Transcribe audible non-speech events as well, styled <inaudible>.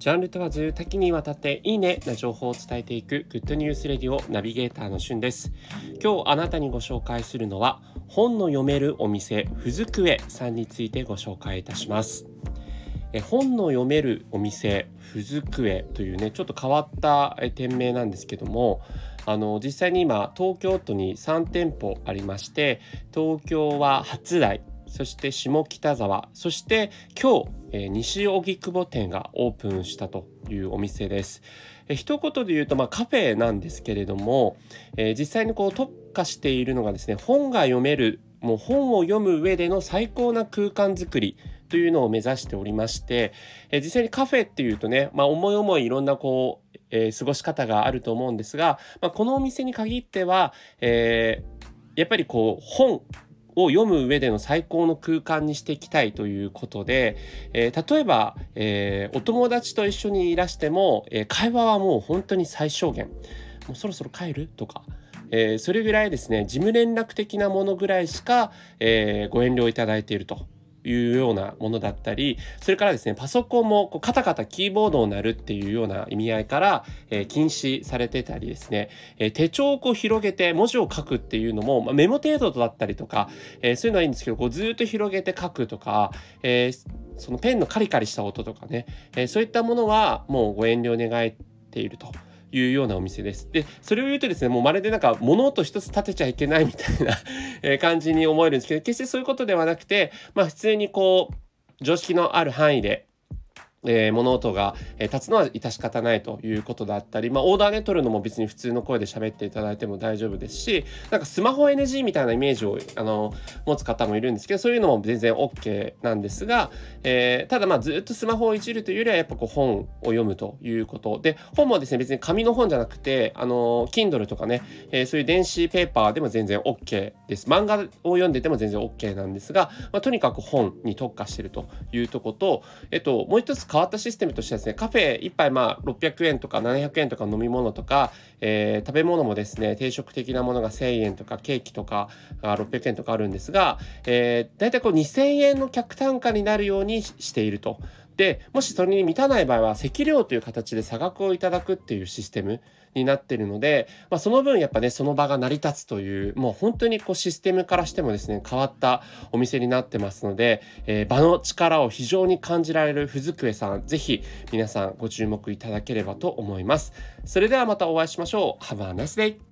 ジャンル問わず多岐にわたっていいねな情報を伝えていくグッドニュースレディオナビゲーターのしゅんです。今日あなたにご紹介するのは本の読めるお店ふずくえさんについてご紹介いたします。え本の読めるお店ふずくえというねちょっと変わった店名なんですけどもあの実際に今東京都に3店舗ありまして東京は初台そして下北沢、そして今日、西荻窪店がオープンしたというお店です。え、一言で言うと、まあ、カフェなんですけれども、えー、実際にこう特化しているのがですね、本が読める、もう本を読む上での最高な空間づくりというのを目指しておりまして、え、実際にカフェっていうとね、まあ、思い思いいろんなこう、えー、過ごし方があると思うんですが、まあ、このお店に限っては、えー、やっぱりこう本を読む上での最高の空間にしていきたいということで、えー、例えば、えー、お友達と一緒にいらしても、えー、会話はもう本当に最小限。もうそろそろ帰る？とか、えそれぐらいですね事務連絡的なものぐらいしか、えご遠慮いただいていると。いうようなものだったり、それからですね、パソコンもこうカタカタキーボードを鳴るっていうような意味合いから、えー、禁止されてたりですね、えー、手帳をこう広げて文字を書くっていうのも、まあ、メモ程度だったりとか、えー、そういうのはいいんですけど、こうずっと広げて書くとか、えそのペンのカリカリした音とかね、えそういったものはもうご遠慮願っていると。いうようなお店です。で、それを言うとですね、もうまるでなんか物音一つ立てちゃいけないみたいな <laughs> え感じに思えるんですけど、決してそういうことではなくて、まあ普通にこう、常識のある範囲で、えー、物音が、えー、立つのは致し方ないということだったり、まあ、オーダーね、取るのも別に普通の声で喋っていただいても大丈夫ですし、なんかスマホ NG みたいなイメージを、あの、持つ方もいるんですけど、そういうのも全然 OK なんですが、えー、ただまあずっとスマホをいじるというよりは、やっぱこう本を読むということ。で、本もですね、別に紙の本じゃなくて、あの、Kindle とかね、えー、そういう電子ペーパーでも全然 OK です。漫画を読んでても全然 OK なんですが、まあ、とにかく本に特化してるというとこと、えっと、もう一つ変わったシステムとしてですね、カフェ1杯まあ600円とか700円とか飲み物とか、えー、食べ物もですね、定食的なものが1000円とかケーキとかが600円とかあるんですが、えー、大体こう2000円の客単価になるようにしていると。で、もしそれに満たない場合は、席料という形で差額をいただくっていうシステムになってるので、まあ、その分やっぱね、その場が成り立つという、もう本当にこうシステムからしてもですね、変わったお店になってますので、えー、場の力を非常に感じられるふずくえさん、ぜひ皆さんご注目いただければと思います。それではまたお会いしましょう。Have a nice day!